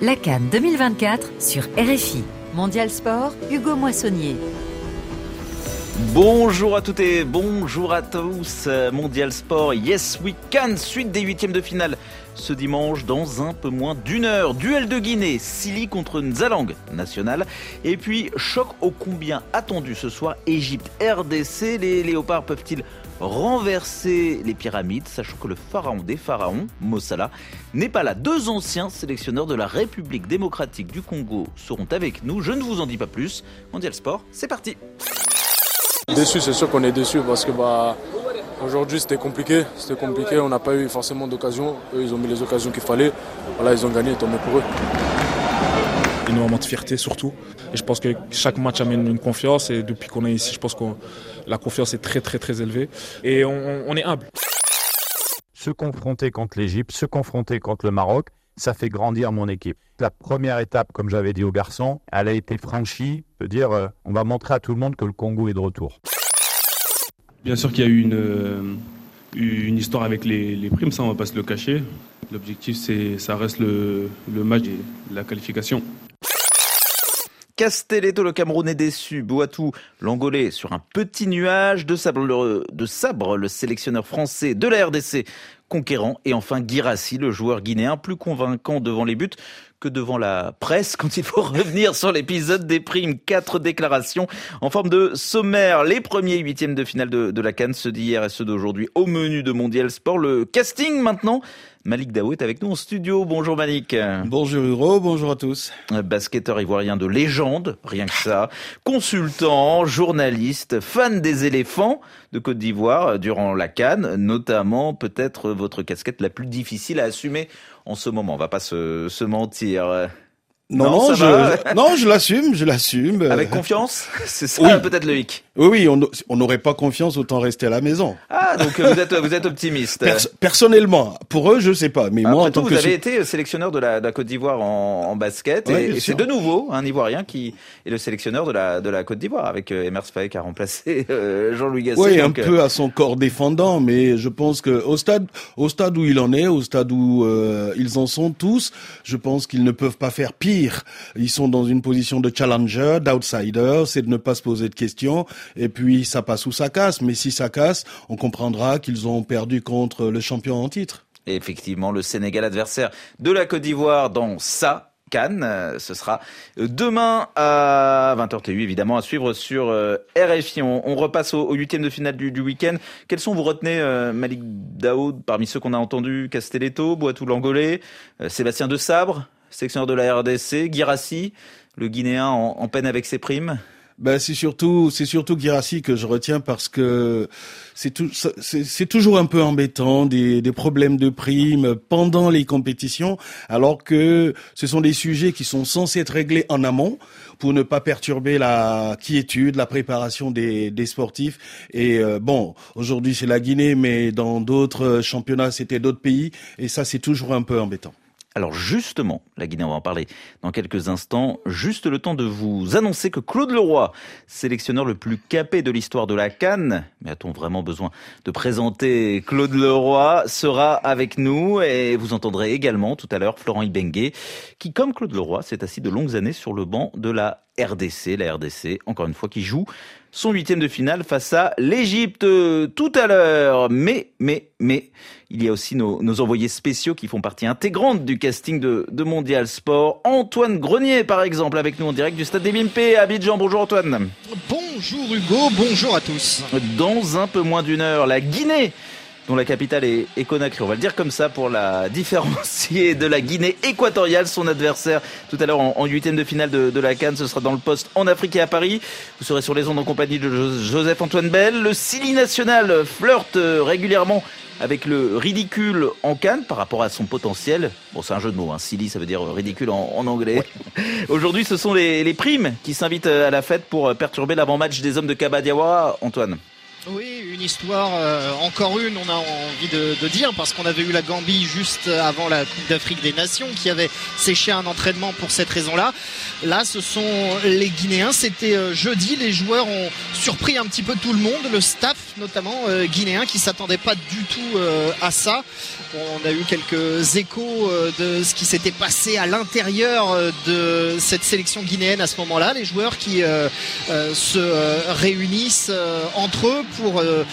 La Cannes 2024 sur RFI. Mondial Sport, Hugo Moissonnier. Bonjour à toutes et bonjour à tous. Mondial Sport, Yes We Can, suite des huitièmes de finale ce dimanche dans un peu moins d'une heure. Duel de Guinée, Sili contre Nzalang national. Et puis choc au combien attendu ce soir, Égypte, RDC. Les léopards peuvent-ils renverser les pyramides, sachant que le pharaon des pharaons, Mossala, n'est pas là. Deux anciens sélectionneurs de la République démocratique du Congo seront avec nous. Je ne vous en dis pas plus. Mondial Sport, c'est parti. Déçu, c'est sûr qu'on est déçu parce que bah, aujourd'hui c'était compliqué. C'était compliqué, on n'a pas eu forcément d'occasion. Eux, ils ont mis les occasions qu'il fallait. Voilà, ils ont gagné, tant mieux pour eux. Énormément de fierté surtout. Et je pense que chaque match amène une confiance. Et depuis qu'on est ici, je pense que la confiance est très très très élevée. Et on, on est humble. Se confronter contre l'Égypte, se confronter contre le Maroc, ça fait grandir mon équipe. La première étape, comme j'avais dit aux garçons, elle a été franchie. Je veux dire, euh, on va montrer à tout le monde que le Congo est de retour. Bien sûr qu'il y a eu une, euh, une histoire avec les, les, primes, ça on va pas se le cacher. L'objectif, c'est, ça reste le, le match et la qualification. Castelletto, le Cameroun est déçu. Boatou, l'Angolais, sur un petit nuage de sabre, de sabre, le sélectionneur français de la RDC conquérant. Et enfin, Girassi, le joueur guinéen, plus convaincant devant les buts que devant la presse quand il faut revenir sur l'épisode des primes. Quatre déclarations en forme de sommaire. Les premiers huitièmes de finale de, de la Cannes, ceux d'hier et ceux d'aujourd'hui au menu de Mondial Sport. Le casting maintenant. Malik Daou est avec nous en studio. Bonjour Malik. Bonjour Huro, bonjour à tous. Basketteur ivoirien de légende, rien que ça. Consultant, journaliste, fan des éléphants de Côte d'Ivoire durant la Cannes, notamment peut-être votre casquette la plus difficile à assumer en ce moment. On va pas se, se mentir. Non, non, je, non, je l'assume, je l'assume. Avec confiance C'est ça oui. peut-être le hic. Oui, oui, on n'aurait pas confiance, autant rester à la maison. Ah, donc vous êtes, vous êtes optimiste. Pers personnellement, pour eux, je sais pas, mais Après moi, en tout, tant vous que avez été sélectionneur de la, de la Côte d'Ivoire en, en, basket, ouais, et, et c'est de nouveau un Ivoirien qui est le sélectionneur de la, de la Côte d'Ivoire, avec euh, Emers Faye qui a remplacé euh, Jean-Louis Gasset. Oui, donc, un peu à son corps défendant, mais je pense que au stade, au stade où il en est, au stade où euh, ils en sont tous, je pense qu'ils ne peuvent pas faire pire. Ils sont dans une position de challenger, d'outsider, c'est de ne pas se poser de questions, et puis ça passe ou ça casse. Mais si ça casse, on comprendra qu'ils ont perdu contre le champion en titre. Et effectivement, le Sénégal adversaire de la Côte d'Ivoire dans sa Cannes. Ce sera demain à 20h TU, évidemment, à suivre sur RFI. On, repasse au, huitième de finale du, week-end. Quels sont, vous retenez, euh, Malik Daoud, parmi ceux qu'on a entendus, Castelletto, Boitou Langolais, euh, Sébastien De Sabre, sélectionneur de la RDC, Girassi, le Guinéen en, peine avec ses primes ben c'est surtout c'est surtout Girassi que je retiens parce que c'est tout c'est toujours un peu embêtant des, des problèmes de primes pendant les compétitions alors que ce sont des sujets qui sont censés être réglés en amont pour ne pas perturber la quiétude, la préparation des, des sportifs. Et euh, bon, aujourd'hui c'est la Guinée, mais dans d'autres championnats c'était d'autres pays, et ça c'est toujours un peu embêtant. Alors justement, la Guinée, on va en parler dans quelques instants. Juste le temps de vous annoncer que Claude Leroy, sélectionneur le plus capé de l'histoire de la Cannes, mais a-t-on vraiment besoin de présenter Claude Leroy, sera avec nous et vous entendrez également tout à l'heure Florent Ibengue, qui comme Claude Leroy s'est assis de longues années sur le banc de la RDC, la RDC, encore une fois, qui joue son huitième de finale face à l'Égypte tout à l'heure. Mais, mais, mais, il y a aussi nos, nos, envoyés spéciaux qui font partie intégrante du casting de, de, Mondial Sport. Antoine Grenier, par exemple, avec nous en direct du Stade des Bimpé à Abidjan. Bonjour Antoine. Bonjour Hugo, bonjour à tous. Dans un peu moins d'une heure, la Guinée dont la capitale est, est, Conakry. On va le dire comme ça pour la différencier de la Guinée équatoriale, son adversaire tout à l'heure en huitième de finale de, de, la Cannes. Ce sera dans le poste en Afrique et à Paris. Vous serez sur les ondes en compagnie de Joseph-Antoine Bell. Le Sili national flirte régulièrement avec le ridicule en Cannes par rapport à son potentiel. Bon, c'est un jeu de mots, hein. Silly, ça veut dire ridicule en, en anglais. Ouais. Aujourd'hui, ce sont les, les primes qui s'invitent à la fête pour perturber l'avant-match des hommes de Kabadiawa. Antoine. Oui, une histoire, euh, encore une, on a envie de, dire, parce qu'on avait eu la Gambie juste avant la Coupe d'Afrique des Nations, qui avait séché un entraînement pour cette raison-là. Là, ce sont les Guinéens. C'était euh, jeudi. Les joueurs ont surpris un petit peu tout le monde, le staff notamment euh, guinéen, qui s'attendait pas du tout à ça. On a eu quelques échos de ce qui s'était passé à l'intérieur de cette sélection guinéenne à ce moment-là. Les joueurs qui se réunissent entre eux pour euh,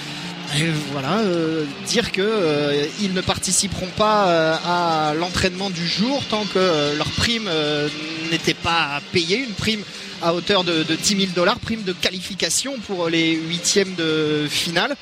et voilà, euh, dire que euh, ils ne participeront pas euh, à l'entraînement du jour tant que euh, leur prime euh, n'était pas payée, une prime à hauteur de, de 10 000 dollars, prime de qualification pour les huitièmes de finale.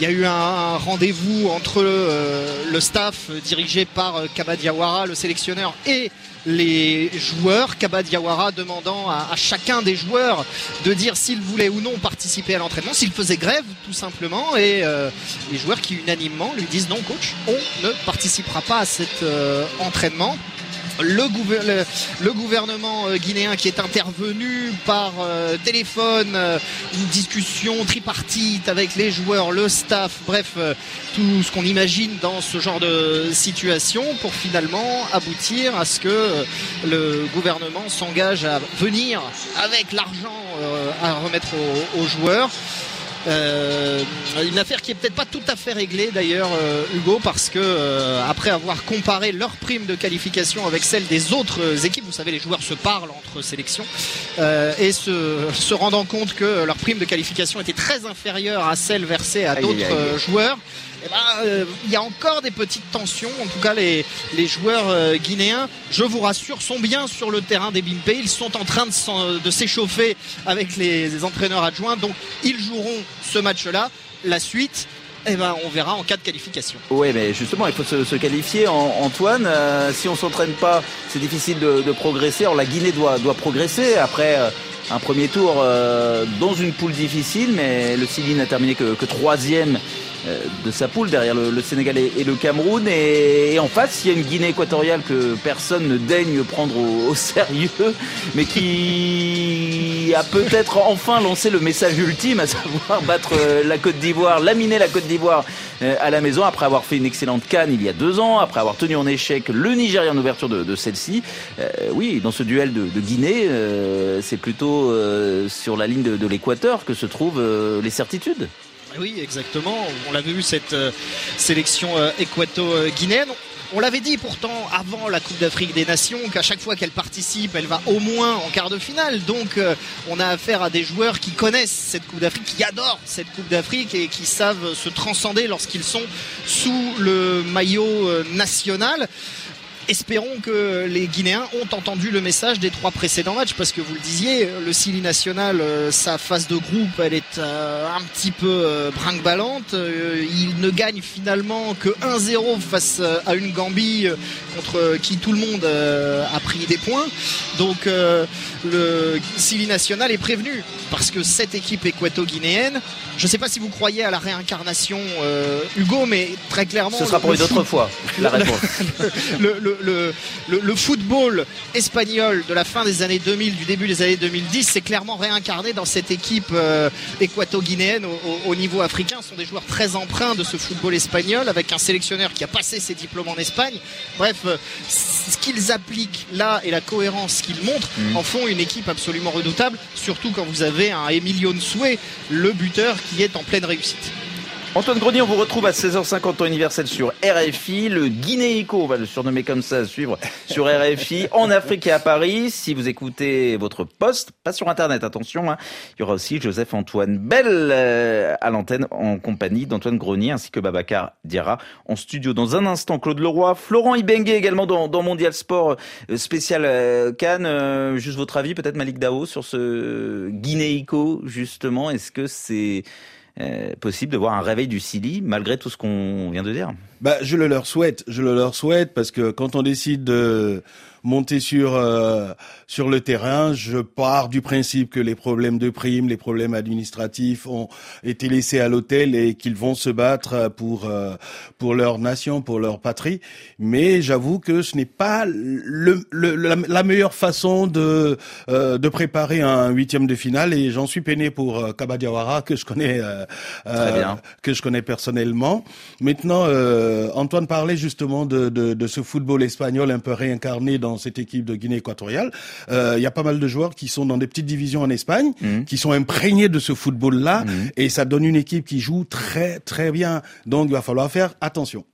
Il y a eu un, rendez-vous entre euh, le staff euh, dirigé par euh, Kaba Diawara, le sélectionneur, et les joueurs. Kaba Diawara demandant à, chacun des joueurs de dire s'ils voulaient ou non participer à l'entraînement, s'ils faisaient grève tout simplement, et euh, les joueurs qui unanimement lui disent non coach, on ne participera pas à cet euh, entraînement. Le, gouver- le- le gouvernement euh, guinéen qui est intervenu par euh, téléphone, euh, une discussion tripartite avec les joueurs, le staff, bref, tout ce qu'on imagine dans ce genre de situation pour finalement aboutir à ce que le gouvernement s'engage à venir avec l'argent à remettre aux joueurs. Euh, une affaire qui est peut-être pas tout à fait réglée d'ailleurs euh, Hugo parce que euh, après avoir comparé leur prime de qualification avec celle des autres équipes, vous savez les joueurs se parlent entre sélections euh, et se, se rendant compte que leur prime de qualification était très inférieure à celle versée à d'autres aïe, eh ben, euh, il y a encore des petites tensions. En tout cas, les, les joueurs euh, guinéens, je vous rassure, sont bien sur le terrain des Bimpe. Ils sont en train de s'échauffer avec les, entraîneurs adjoints. Donc, ils joueront ce match-là. La suite, eh ben, on verra en cas de qualification. Oui, mais justement, il faut se, qualifier. Antoine, euh, si on s'entraîne pas, c'est difficile de, progresser. Alors la Guinée doit, doit progresser après un premier tour dans une poule difficile, mais le Sili n'a terminé que, troisième de sa poule derrière le, le Sénégal et, le Cameroun. Et, en face, il y a une Guinée équatoriale que personne ne daigne prendre au, sérieux, mais qui a peut-être enfin lancé le message ultime, à savoir battre euh, la Côte d'Ivoire, laminer la Côte d'Ivoire euh, à la maison après avoir fait une excellente canne il y a deux ans, après avoir tenu en échec le Nigeria en ouverture de, celle-ci. Euh, oui, dans ce duel de, Guinée, euh, c'est plutôt euh, sur la ligne de, de l'équateur que se trouvent euh, les certitudes. Oui, exactement. On l'avait vu cette euh, sélection euh, équato-guinéenne. On l'avait dit pourtant avant la Coupe d'Afrique des Nations qu'à chaque fois qu'elle participe, elle va au moins en quart de finale. Donc euh, on a affaire à des joueurs qui connaissent cette Coupe d'Afrique, qui adorent cette Coupe d'Afrique et qui savent se transcender lorsqu'ils sont sous le maillot national. Espérons que les Guinéens ont entendu le message des trois précédents matchs parce que vous le disiez, le Sili national, euh, sa phase de groupe, elle est euh, un petit peu euh, brinque-ballante. Il ne gagne finalement que 1-0 face à une Gambie contre qui tout le monde a pris des points. Donc le Sili national est prévenu parce que cette équipe équato-guinéenne, je ne sais pas si vous croyez à la réincarnation, euh, Hugo, mais très clairement, Ce sera pour une autre fois, la réponse. le, le, le, le- le football espagnol de la fin des années 2000, du début des années 2010, c'est clairement réincarné dans cette équipe euh, équato-guinéenne au, au- au niveau africain. Ce sont des joueurs très emprunts de ce football espagnol avec un sélectionneur qui a passé ses diplômes en Espagne. Bref, euh, ce qu'ils appliquent là et la cohérence qu'ils montrent Mhm. en font une équipe absolument redoutable, surtout quand vous avez un Emilio Nsoué, le buteur qui est en pleine réussite. Antoine Grenier, on vous retrouve à 16h50 temps universel sur RFI. Le Guinéico, on va le surnommer comme ça, à suivre sur RFI en Afrique et à Paris. Si vous écoutez votre poste, pas sur Internet, attention, hein, il y aura aussi Joseph-Antoine Bell euh, à l'antenne en compagnie d'Antoine Grenier ainsi que Babacar Diarra en studio. Dans un instant, Claude Leroy, Florent Ibengue également dans, dans Mondial Sport euh, spécial euh, Cannes. Juste votre avis peut-être Malik Dao sur ce Guinéico justement. Est-ce que c'est euh, possible de voir un réveil du Sili malgré tout ce qu'on vient de dire. Bah, je le leur souhaite, je le leur souhaite parce que quand on décide de, monter sur euh, sur le terrain. Je pars du principe que les problèmes de primes, les problèmes administratifs ont été laissés à l'hôtel et qu'ils vont se battre pour euh, pour leur nation, pour leur patrie. Mais j'avoue que ce n'est pas le, la, meilleure façon de euh, de préparer un huitième de finale et j'en suis peiné pour Kabadiawara que je connais que je connais personnellement. Maintenant, Antoine parlait justement de, de, de ce football espagnol un peu réincarné dans cette équipe de Guinée équatoriale. Euh, il y a pas mal de joueurs qui sont dans des petites divisions en Espagne, mhm. qui sont imprégnés de ce football-là, mhm. et ça donne une équipe qui joue très très bien. Donc il va falloir faire attention.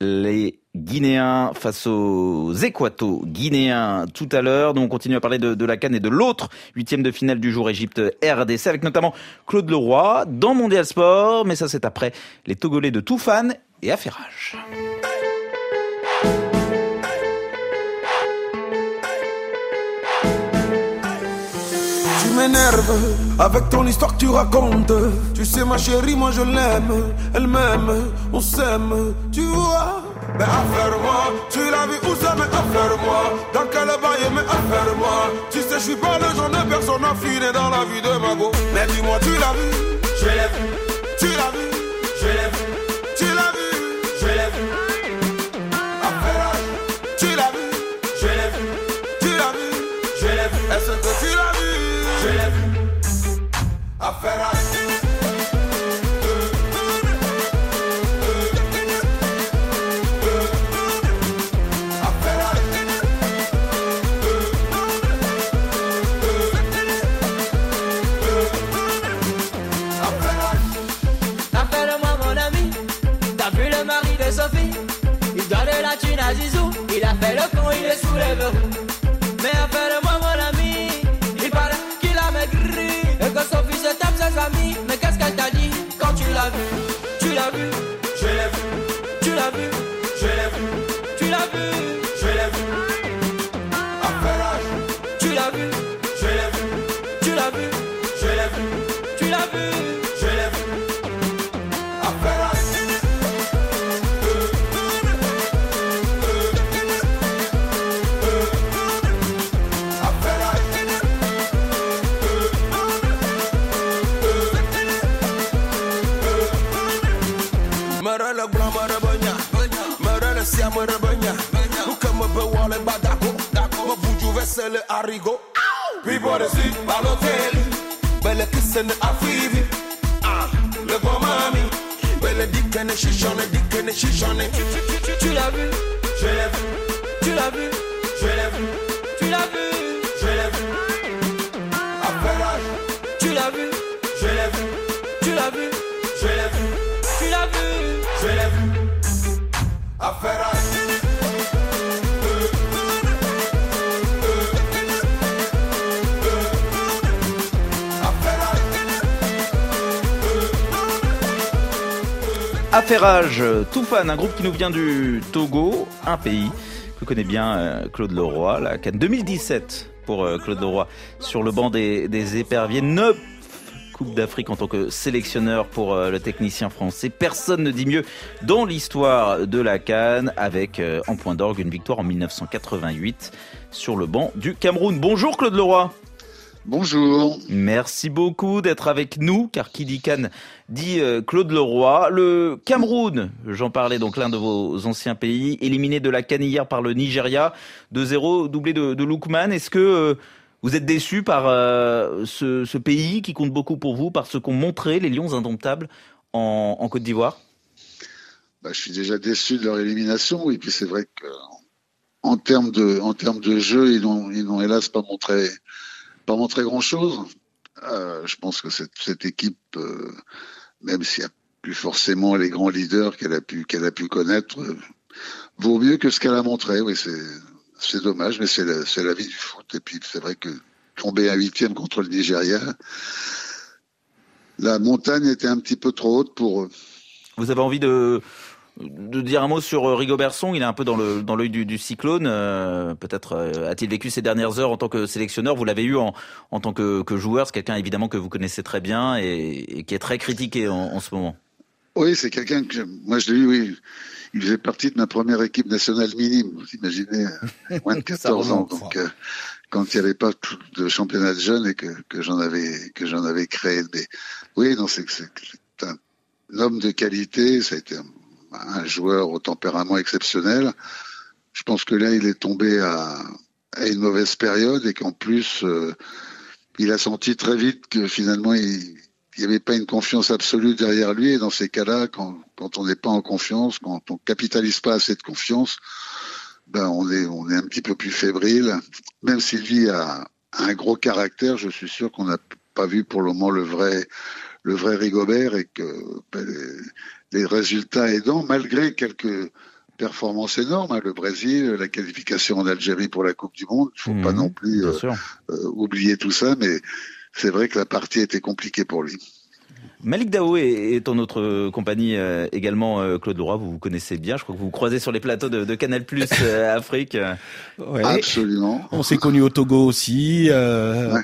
Les Guinéens face aux Équato guinéens tout à l'heure. Donc on continue à parler de, la Cannes et de l'autre huitième de finale du jour Égypte RDC avec notamment Claude Leroy dans Mondial Sport. Mais ça c'est après les Togolais de Toufan et Affairage. M'énerve avec ton histoire que tu racontes. Tu sais, ma chérie, moi je l'aime, elle m'aime, on s'aime, tu vois? Mais affaire-moi, tu l'as vu où ça, mais affaire-moi. Dans quel bail, mais affaire-moi. Tu sais, je suis pas le genre de personne affinée dans la vie de ma go. Mais dis-moi, tu l'as vu, je l'ai vu, tu l'as vu, je l'ai vu, tu l'as vu, je l'ai vu. Tu l'as vu, je l'ai vu, tu l'as vu, je l'ai vu. Est-ce que tu l'as vu? Sophie, il donne la thune à Zizou, il a fait le con, il est sous le haricot. Puis pour dessus, par l'hôtel. Belle kissene à Fivi. Ah, le bon mami. Belle est chichonne, est chichonne. Tu l'as vu? Je l'ai vu. Tu l'as vu? Je l'ai vu. Tu l'as vu? Je l'ai vu. Affairage. Tu l'as vu? Je l'ai vu. Tu l'as vu? Je l'ai vu. Tu l'as vu? Je l'ai vu. Affairage. Affairage, Toufan, un groupe qui nous vient du Togo, un pays que connaît bien euh, Claude Leroy, la Cannes 2017 pour euh, Claude Leroy sur le banc des, des éperviers. Neuf Coupe d'Afrique en tant que sélectionneur pour euh, le technicien français. Personne ne dit mieux dans l'histoire de la Cannes avec en point d'orgue une victoire en 1988 sur le banc du Cameroun. Bonjour Claude Leroy. Bonjour. Merci beaucoup d'être avec nous, car qui dit Cannes dit euh, Claude Leroy. Le Cameroun, j'en parlais donc l'un de vos anciens pays, éliminé de la Cannes hier par le Nigeria, 2-0, doublé de, de Lookman. Est-ce que euh, vous êtes déçu par euh, ce, pays qui compte beaucoup pour vous, par ce qu'ont montré les Lions indomptables en, Côte d'Ivoire? Bah, Je suis déjà déçu de leur élimination, et puis c'est vrai que en termes de, en termes de jeu, ils n'ont hélas pas montré pas montrer grand-chose. Euh, je pense que cette, équipe, euh, même s'il n'y a plus forcément les grands leaders qu'elle a pu qu'elle a pu connaître, euh, vaut mieux que ce qu'elle a montré. Oui, c'est dommage, mais c'est la, la vie du foot. Et puis c'est vrai que tomber à huitième contre le Nigeria, la montagne était un petit peu trop haute pour eux. Vous avez envie de de dire un mot sur euh, Rigobertson. Il est un peu dans le dans l'œil du, du, cyclone. Euh, peut-être euh, a-t-il vécu ces dernières heures en tant que sélectionneur? Vous l'avez eu en, en tant que, que joueur. C'est quelqu'un évidemment que vous connaissez très bien et, qui est très critiqué en, en ce moment. Oui, c'est quelqu'un que moi je l'ai eu, oui. Il faisait partie de ma première équipe nationale minime, vous imaginez, moins de 14 ans. Donc, euh, quand il n'y avait pas de championnat de jeunes et que, que j'en avais que j'en avais créé. Mais oui, non, c'est un homme de qualité. Ça a été un, un, joueur au tempérament exceptionnel. Je pense que là, il est tombé à, une mauvaise période et qu'en plus, euh, il a senti très vite que finalement, il n'y avait pas une confiance absolue derrière lui. Et dans ces cas-là, quand, on n'est pas en confiance, quand on capitalise pas assez de confiance, ben on est un petit peu plus fébrile. Même s'il vit a un gros caractère, je suis sûr qu'on n'a pas vu pour le moment le vrai le vrai Rigobert et que ben, les, les, résultats aidant, malgré quelques performances énormes, hein, le Brésil, la qualification en Algérie pour la Coupe du Monde, il faut mmh, pas non plus euh, euh, oublier tout ça, mais c'est vrai que la partie était compliquée pour lui. Malik Dao est, en notre compagnie euh, également, euh, Claude Leroy, vous vous connaissez bien, je crois que vous vous croisez sur les plateaux de, de Canal Plus euh, Afrique. Ouais. Absolument. On s'est connus au Togo aussi. Ouais.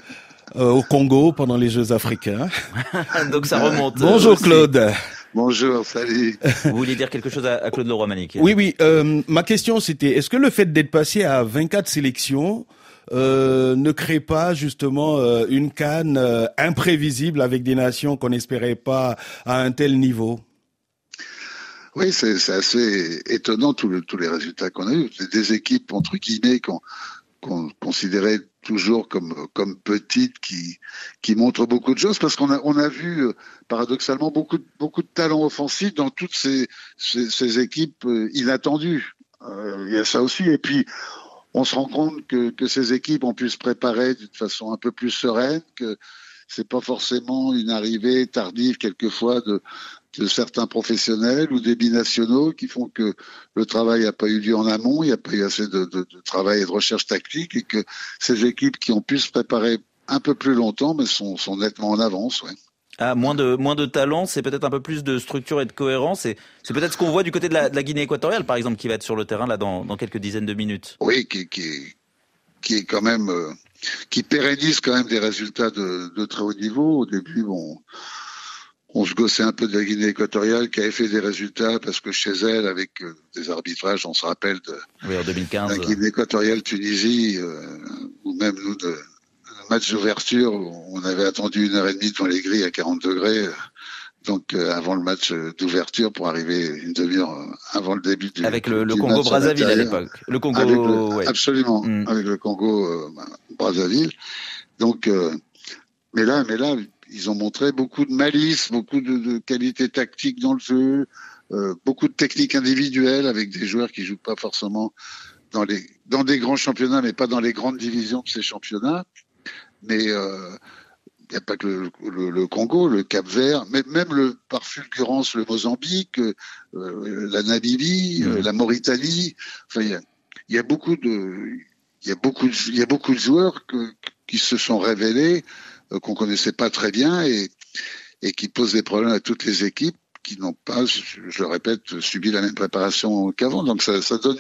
au Congo pendant les Jeux africains. Donc ça remonte. Bonjour aussi. Claude. Bonjour, salut. Vous vouliez dire quelque chose à, à Claude Leroy, Oui, oui. Euh, ma question, c'était est-ce que le fait d'être passé à 24 sélections euh, ne crée pas justement euh, une canne euh, imprévisible avec des nations qu'on n'espérait pas à un tel niveau? Oui, c'est assez étonnant tous le, tous les résultats qu'on a eu. Des équipes entre guillemets qu'on qu'on considérait toujours comme petites qui montrent beaucoup de choses parce qu'on a on a vu paradoxalement beaucoup de, talents offensifs dans toutes ces équipes inattendues. Euh, il y a ça aussi et puis on se rend compte que, que ces équipes ont pu se préparer d'une façon un peu plus sereine, que c'est pas forcément une arrivée tardive quelquefois de, de certains professionnels ou des binationaux qui font que le travail n'a pas eu lieu en amont, il n'y a pas eu assez de, de, de, travail et de recherche tactique et que ces équipes qui ont pu se préparer un peu plus longtemps, mais sont, sont nettement en avance. Ouais. Ah, moins de moins de talent, c'est peut-être un peu plus de structure et de cohérence. C'est c'est peut-être ce qu'on voit du côté de la, de la, Guinée équatoriale, par exemple, qui va être sur le terrain là dans, dans quelques dizaines de minutes. Oui, qui qui qui est quand même euh, qui pérennise quand même des résultats de, de très haut niveau. Au début, bon, on se gossait un peu de la Guinée équatoriale qui avait fait des résultats parce que chez elle, avec euh, des arbitrages, on se rappelle de oui, en 2015, la Guinée équatoriale Tunisie euh, ou même nous de match d'ouverture, on avait attendu une heure et demie devant les grilles à 40 degrés, donc euh, avant le match d'ouverture pour arriver une demi-heure avant le début du avec le, le Congo Brazzaville à l'époque. Le Congo, avec le, ouais. absolument, mm. avec le Congo euh, Brazzaville. Donc, mais là, mais là, ils ont montré beaucoup de malice, beaucoup de, de qualité tactique dans le jeu, euh, beaucoup de techniques individuelles avec des joueurs qui jouent pas forcément dans les dans des grands championnats, mais pas dans les grandes divisions de ces championnats mais euh, il n'y a pas que le, le, le, Congo, le Cap Vert, mais même le, par fulgurance le Mozambique, euh, la Namibie, mmh. la Mauritanie. Enfin, il y a, y a, beaucoup de, il y a beaucoup, il y a beaucoup de joueurs que, qui se sont révélés euh, qu'on connaissait pas très bien et qui posent des problèmes à toutes les équipes qui n'ont pas, je, le répète, subi la même préparation qu'avant. Donc ça, donne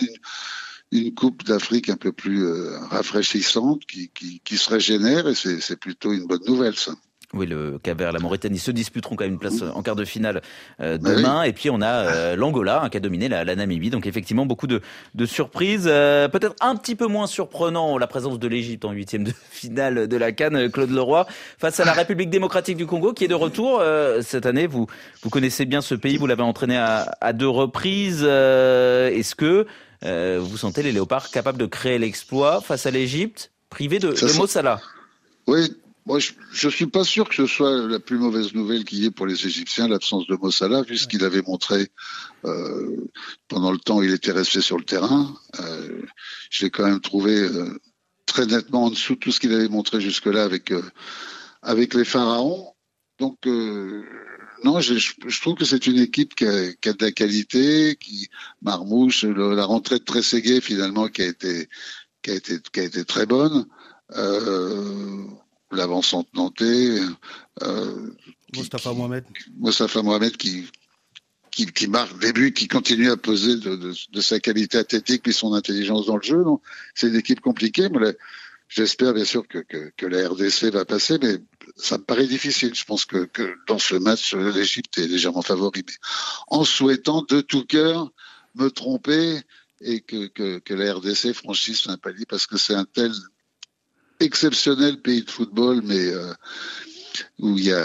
une Coupe d'Afrique un peu plus euh, rafraîchissante qui, qui, qui, se régénère et c'est plutôt une bonne nouvelle ça. Oui, le Cap-Vert la Mauritanie se disputeront quand même une place en quart de finale euh, demain. Oui. Et puis on a euh, l'Angola hein, qui a dominé la, la, Namibie. Donc effectivement beaucoup de, de surprises. Euh, Peut-être un petit peu moins surprenant la présence de l'Égypte en huitième de finale de la Cannes. Claude Leroy face à la République démocratique du Congo qui est de retour euh, cette année. Vous vous connaissez bien ce pays. Vous l'avez entraîné à, à, deux reprises. Euh, Est-ce que euh, vous sentez les Léopards capables de créer l'exploit face à l'Égypte, privé de, de Mo Salah? Oui, moi je ne suis pas sûr que ce soit la plus mauvaise nouvelle qu'il y ait pour les Égyptiens, l'absence de Mo Salah, vu ce qu'il avait montré euh, pendant le temps où il était resté sur le terrain. Euh, je l'ai quand même trouvé euh, très nettement en dessous de tout ce qu'il avait montré jusque-là avec, euh, avec les Pharaons. Donc euh, non, je, je, trouve que c'est une équipe qui a, qui a, de la qualité, qui Marmouche, le, la rentrée de Trezeguet finalement qui a été qui a été qui a été très bonne. Euh, l'avancante nantais. Euh, Mostafa Mohamed. Mostafa Mohamed qui qui, qui marque des buts, qui continue à peser de, de, de, sa qualité athlétique et son intelligence dans le jeu. C'est une équipe compliquée, j'espère bien sûr que, que, que, la RDC va passer, mais ça me paraît difficile. Je pense que, que dans ce match, l'Égypte est légèrement favori. Mais en souhaitant de tout cœur me tromper et que, que, que la RDC franchisse un palier parce que c'est un tel exceptionnel pays de football, mais euh, où il y a,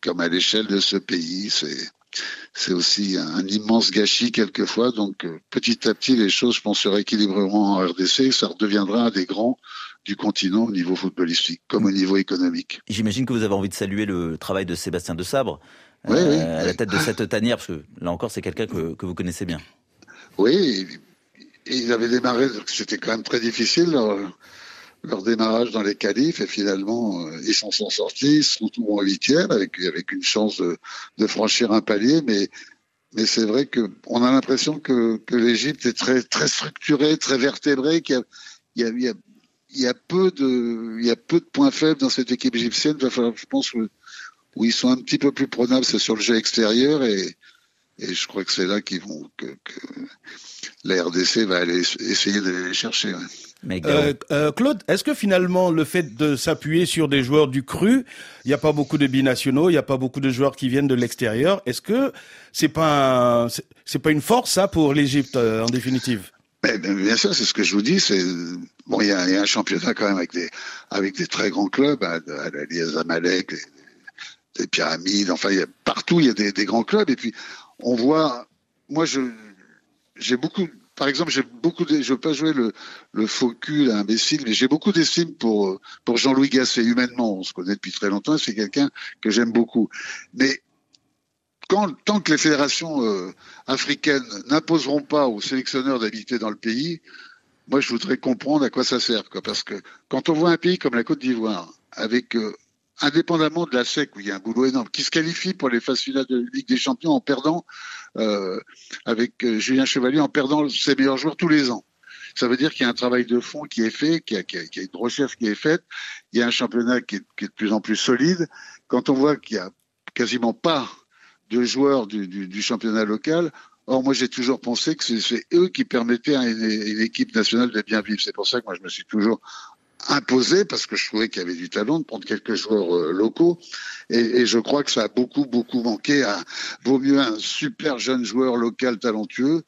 comme à l'échelle de ce pays, c'est c'est aussi un immense gâchis quelquefois. Donc euh, petit à petit, les choses, je pense, se rééquilibreront en RDC. Ça redeviendra un des grands du continent au niveau footballistique, comme au niveau économique. J'imagine que vous avez envie de saluer le travail de Sébastien de Sabre euh, à la tête de cette tanière, parce que là encore, c'est quelqu'un que, que, vous connaissez bien. Oui, ils avaient démarré, c'était quand même très difficile leur, démarrage dans les qualifs, et finalement, euh, ils s'en sont sortis, ils se retrouvent en huitième avec, avec une chance de, franchir un palier, mais mais c'est vrai que on a l'impression que, l'Égypte est très très structurée, très vertébrée, qu'il y a, il y a, peu de, il y a peu de points faibles dans cette équipe égyptienne. Il va falloir, je pense, où ils sont un petit peu plus prenables, c'est sur le jeu extérieur et, et je crois que c'est là qu'ils vont, que, la RDC va aller essayer d'aller les chercher. Euh, euh, Claude, est-ce que finalement le fait de s'appuyer sur des joueurs du cru, il n'y a pas beaucoup de binationaux, il n'y a pas beaucoup de joueurs qui viennent de l'extérieur, est-ce que c'est pas c'est pas une force ça pour l'Égypte euh, en définitive? Mais, bien sûr, c'est ce que je vous dis. C'est bon, il y, a, y a, un championnat quand même avec des avec des très grands clubs, à, à les Amalek, les, les, pyramides. Enfin, il y a, partout il y a des, des, grands clubs. Et puis on voit. Moi, je j'ai beaucoup. Par exemple, j'ai beaucoup. De, je veux pas jouer le le faux cul imbécile, mais j'ai beaucoup d'estime pour pour Jean-Louis Gasset humainement. On se connaît depuis très longtemps. C'est quelqu'un que j'aime beaucoup. Mais quand, tant que les fédérations euh, africaines n'imposeront pas aux sélectionneurs d'habiter dans le pays, moi je voudrais comprendre à quoi ça sert. Quoi, parce que quand on voit un pays comme la Côte d'Ivoire, avec euh, indépendamment de la SEC où il y a un boulot énorme, qui se qualifie pour les phases finales de Ligue des Champions en perdant euh, avec euh, Julien Chevalier, en perdant ses meilleurs joueurs tous les ans. Ça veut dire qu'il y a un travail de fond qui est fait, qu'il y, a une recherche qui est faite, il y a un championnat qui est, de plus en plus solide. Quand on voit qu'il y a quasiment pas de joueurs du, championnat local. Or, moi, j'ai toujours pensé que c'est eux qui permettaient à une, équipe nationale de bien vivre. C'est pour ça que moi, je me suis toujours imposé, parce que je trouvais qu'il y avait du talent, de prendre quelques joueurs euh, locaux. Et, je crois que ça a beaucoup, beaucoup manqué. À, vaut mieux un super jeune joueur local talentueux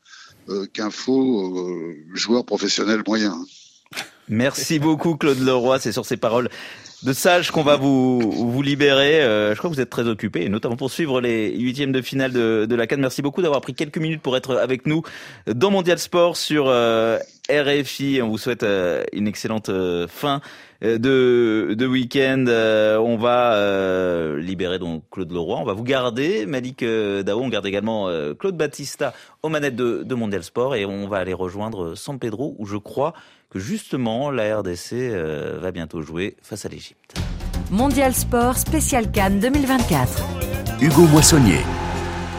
euh, qu'un faux euh, joueur professionnel moyen. Merci beaucoup, Claude Leroy. C'est sur ces paroles de sages qu'on va vous, vous libérer. Euh, je crois que vous êtes très occupé, notamment pour suivre les huitièmes de finale de, de la Cannes. Merci beaucoup d'avoir pris quelques minutes pour être avec nous dans Mondial Sport sur euh, RFI. On vous souhaite euh, une excellente euh, fin euh, de, de week-end. Euh, on va libérer donc Claude Leroy. On va vous garder, Malik Dao. On garde également Claude Battista aux manettes de, de Mondial Sport, et on va aller rejoindre San Pedro, où je crois que justement la RDC euh, va bientôt jouer face à l'Égypte. Mondial Sport Spécial Cannes 2024. Hugo Moissonnier.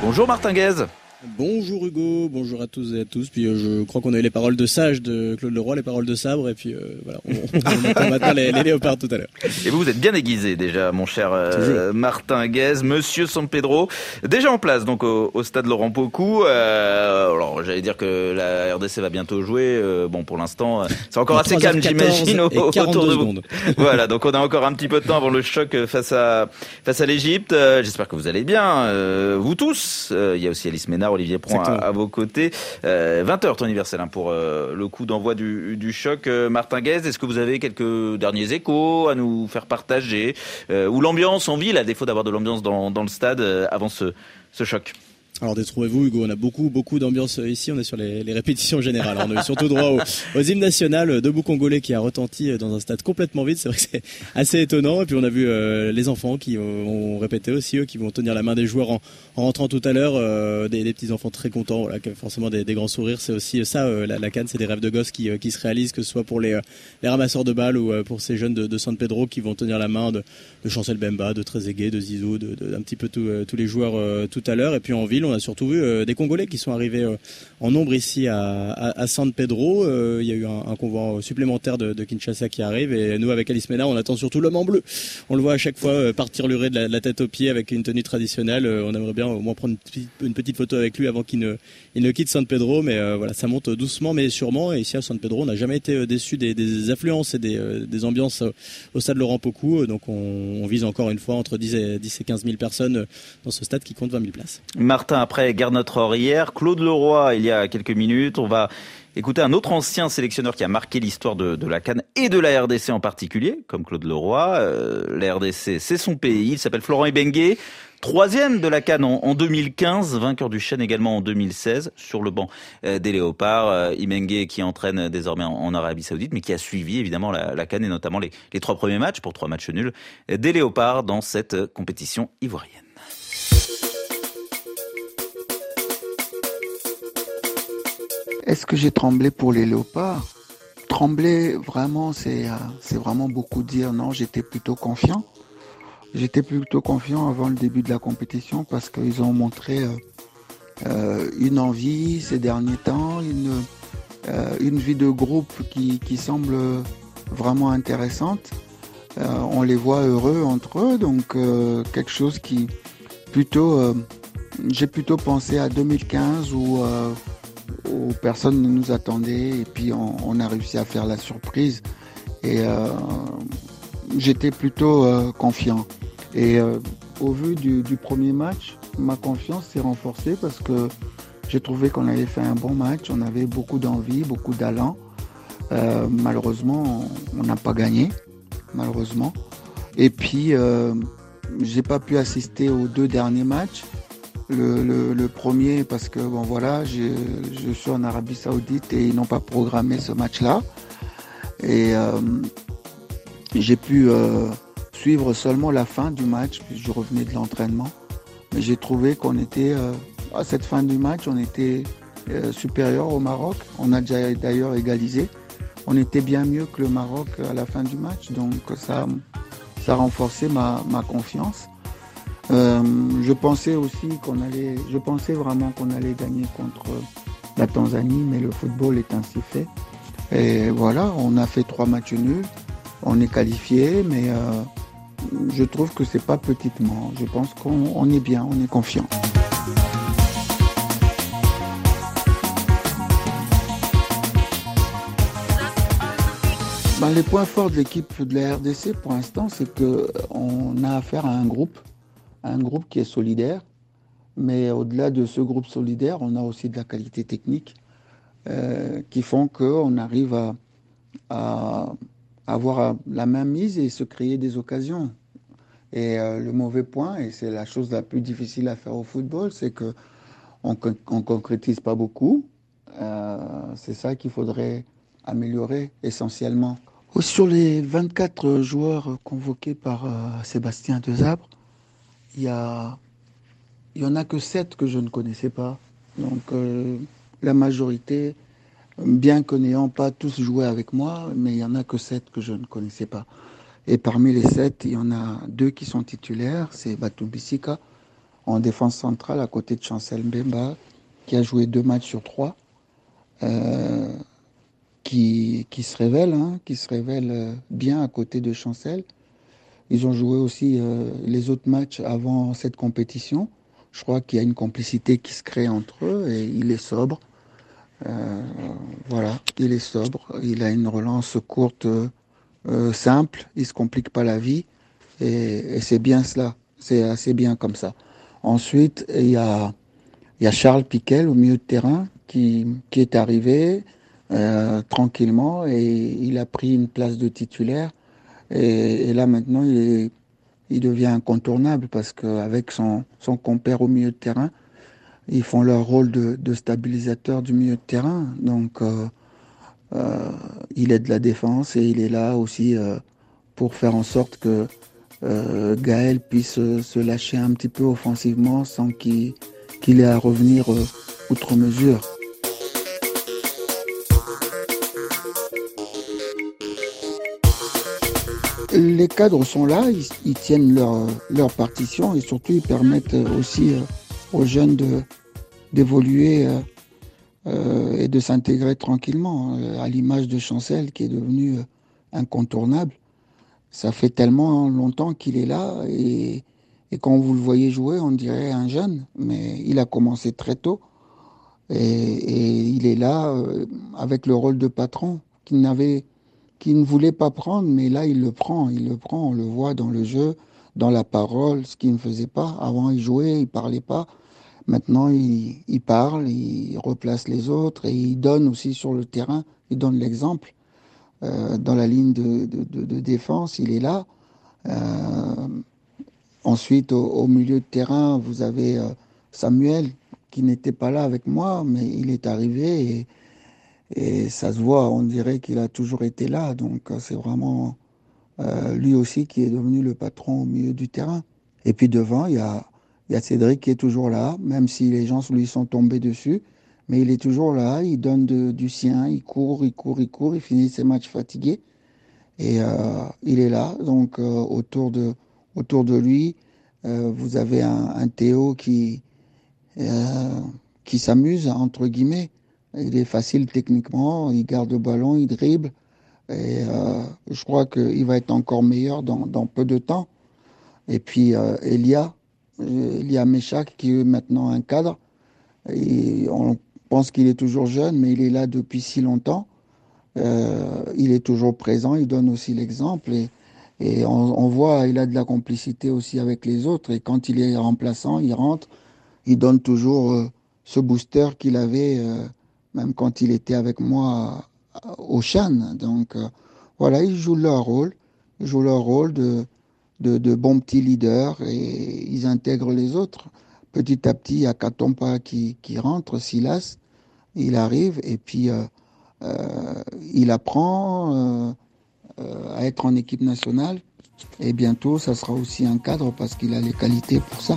Bonjour Martin Guez. Bonjour Hugo, bonjour à tous et à tous. Puis euh, je crois qu'on a eu les paroles de sage de Claude Leroy, les paroles de sabre, et puis euh, voilà, on, on maintenant les, les, léopards tout à l'heure. Et vous, vous êtes bien aiguisé déjà, mon cher euh, Martin Guez, Monsieur San Pedro, déjà en place donc au, au stade Laurent Pocou. Euh, alors j'allais dire que la RDC va bientôt jouer. Euh, bon, pour l'instant, c'est encore assez calme, j'imagine, autour de vous. voilà, donc on a encore un petit peu de temps avant le choc face à face à l'Égypte. J'espère que vous allez bien, vous tous. Il y a aussi Alice Ménard. Olivier Pron à, à, vos côtés. Euh, 20h ton universel hein, pour euh, le coup d'envoi du, du, choc. Euh, Martin Guez, est-ce que vous avez quelques derniers échos à nous faire partager euh, Ou l'ambiance en ville, à défaut d'avoir de l'ambiance dans, dans, le stade avant ce, ce choc? Alors détrouvez-vous Hugo, on a beaucoup beaucoup d'ambiance ici, on est sur les, les répétitions générales, on est surtout droit au, aux hymnes nationales debout congolais qui a retenti dans un stade complètement vide, c'est vrai que c'est assez étonnant. Et puis on a vu euh, les enfants qui ont, répété aussi eux qui vont tenir la main des joueurs en, en rentrant tout à l'heure, euh, des, des, petits enfants très contents, voilà, forcément des, des grands sourires, c'est aussi ça euh, la, la canne, c'est des rêves de gosses qui, qui se réalisent que ce soit pour les, les ramasseurs de balles ou pour ces jeunes de, de San Pedro qui vont tenir la main de, Chancel Bemba, de Trezeguet, de Zizou, de, de, un petit peu tous les joueurs tout à l'heure. Et puis en ville On a surtout vu des Congolais qui sont arrivés en nombre ici à, San Pedro. il y a eu un, convoi supplémentaire de, Kinshasa qui arrive et nous avec Alice Ménard on attend surtout l'homme en bleu. On le voit à chaque fois partir le de la, tête aux pieds avec une tenue traditionnelle. on aimerait bien au moins prendre une petite, photo avec lui avant qu'il ne, quitte San Pedro. Mais voilà, ça monte doucement mais sûrement. Et ici à San Pedro, on n'a jamais été déçu des, affluences et des, ambiances au stade Laurent Pocou. Donc on, vise encore une fois entre 10 et, 10 et 15 000 personnes dans ce stade qui compte 20 000 places. Après, garde notre heure hier. Claude Leroy, il y a quelques minutes. On va écouter un autre ancien sélectionneur qui a marqué l'histoire de, la Cannes et de la RDC en particulier, comme Claude Leroy. Euh, la RDC, c'est son pays. Il s'appelle Florent Ebengue. Troisième de la Cannes en, 2015, vainqueur du Chêne également en 2016 sur le banc euh, des Léopards. Euh, qui entraîne désormais en, Arabie Saoudite, mais qui a suivi évidemment la, Cannes et notamment les, trois premiers matchs pour trois matchs nuls des Léopards dans cette compétition ivoirienne. Est-ce que j'ai tremblé pour les léopards? Trembler, vraiment, c'est euh, c'est vraiment beaucoup dire. Non, j'étais plutôt confiant. J'étais plutôt confiant avant le début de la compétition parce qu'ils ont montré euh, euh, une envie ces derniers temps, une, vie de groupe qui, qui semble vraiment intéressante. on les voit heureux entre eux, donc quelque chose qui plutôt, j'ai plutôt pensé à 2015 où où personne ne nous attendait et puis on, a réussi à faire la surprise et euh, j'étais plutôt euh, confiant. Et euh, au vu du, premier match, ma confiance s'est renforcée parce que j'ai trouvé qu'on avait fait un bon match, on avait beaucoup d'envie, beaucoup d'allant. malheureusement, on n'a pas gagné, malheureusement. Et puis, j'ai pas pu assister aux deux derniers matchs. Le, premier parce que bon voilà, je, suis en Arabie Saoudite et ils n'ont pas programmé ce match-là. Et euh, j'ai pu euh, suivre seulement la fin du match, puis je revenais de l'entraînement. Mais j'ai trouvé qu'on était, euh, à cette fin du match, on était supérieur au Maroc. On a déjà d'ailleurs égalisé. On était bien mieux que le Maroc à la fin du match, donc ça, ça a renforcé ma confiance. Euh, je pensais aussi qu'on allait, je pensais vraiment qu'on allait gagner contre la Tanzanie, mais le football est ainsi fait. Et voilà, on a fait trois matchs nuls, on est qualifié, mais euh, je trouve que c'est pas petitement. Je pense qu'on est bien, on est confiant. Ben, les points forts de l'équipe de la RDC pour l'instant, c'est qu'on a affaire à un groupe un groupe qui est solidaire, mais au-delà de ce groupe solidaire, on a aussi de la qualité technique euh, qui font qu'on arrive à, avoir la main mise et se créer des occasions. Et euh, le mauvais point, et c'est la chose la plus difficile à faire au football, c'est qu'on ne concrétise pas beaucoup. Euh, c'est ça qu'il faudrait améliorer essentiellement. Sur les 24 joueurs convoqués par Sébastien Desabre, il y en a que sept que je ne connaissais pas. Donc euh, la majorité, bien que n'ayant pas tous joué avec moi, mais il y en a que sept que je ne connaissais pas. Et parmi les sept, il y en a deux qui sont titulaires. C'est Batou Bissika en défense centrale à côté de Chancel Mbemba, qui a joué deux matchs sur trois, euh, qui, se révèle, hein, qui se révèle bien à côté de Chancel. Ils ont joué aussi euh, les autres matchs avant cette compétition. Je crois qu'il y a une complicité qui se crée entre eux et il est sobre. Euh, voilà, il est sobre. Il a une relance courte, euh, simple. Il se complique pas la vie et, c'est bien cela. C'est assez bien comme ça. Ensuite, il y a, Charles Piquel au milieu de terrain qui est arrivé tranquillement et il a pris une place de titulaire et, là maintenant, il, devient incontournable parce qu'avec son, compère au milieu de terrain, ils font leur rôle de, stabilisateur du milieu de terrain. Donc, euh, euh, il est de la défense et il est là aussi euh, pour faire en sorte que euh, Gaël puisse se lâcher un petit peu offensivement sans qu'il ait à revenir euh, outre mesure. Les cadres sont là, ils, tiennent leur, partition et surtout ils permettent aussi euh, aux jeunes de, d'évoluer et de s'intégrer tranquillement, à l'image de Chancel qui est devenu incontournable. Ça fait tellement longtemps qu'il est là et, et, quand vous le voyez jouer, on dirait un jeune, mais il a commencé très tôt et, et il est là avec le rôle de patron qu'il n'avait qui ne voulait pas prendre, mais là il le prend, il le prend, on le voit dans le jeu, dans la parole, ce qu'il ne faisait pas. Avant il jouait, il parlait pas. Maintenant il, parle, il replace les autres et il donne aussi sur le terrain, il donne l'exemple. Euh, dans la ligne de, défense, il est là. Euh, ensuite, au, au, milieu de terrain, vous avez euh, Samuel qui n'était pas là avec moi, mais il est arrivé et, et ça se voit, on dirait qu'il a toujours été là. Donc c'est vraiment euh, lui aussi qui est devenu le patron au milieu du terrain. Et puis devant, il y a, y a Cédric qui est toujours là, même si les gens lui sont tombés dessus. Mais il est toujours là, il donne du sien, il court, il court, il court, il finit ses matchs fatigués. Et euh, il est là. Donc euh, autour, de, autour de lui, vous avez un, un Théo qui, qui s'amuse, entre guillemets. Il est facile techniquement, il garde le ballon, il dribble. Et euh, je crois qu'il va être encore meilleur dans, peu de temps. Et puis euh, Elia, Elia Méchac, qui est maintenant un cadre. On pense qu'il est toujours jeune, mais il est là depuis si longtemps. Euh, il est toujours présent, il donne aussi l'exemple. Et, on, on, voit, il a de la complicité aussi avec les autres. Et quand il est remplaçant, il rentre, il donne toujours euh, ce booster qu'il avait euh, même quand il était avec moi au Chan. Donc euh, voilà, ils jouent leur rôle, ils jouent leur rôle de, de, de, bons petits leaders et ils intègrent les autres. Petit à petit, il y a Katompa qui, qui rentre, Silas, il arrive et puis euh, euh, il apprend euh, à être en équipe nationale et bientôt, ça sera aussi un cadre parce qu'il a les qualités pour ça.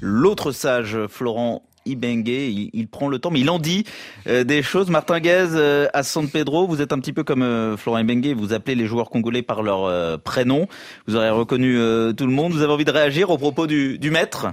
L'autre sage, Florent Ibengue, il, prend le temps, mais il en dit euh, des choses. Martin Guez, euh, à San Pedro, vous êtes un petit peu comme euh, Florent Ibengue, vous appelez les joueurs congolais par leur euh, prénom. Vous aurez reconnu tout le monde. Vous avez envie de réagir au propos du maître?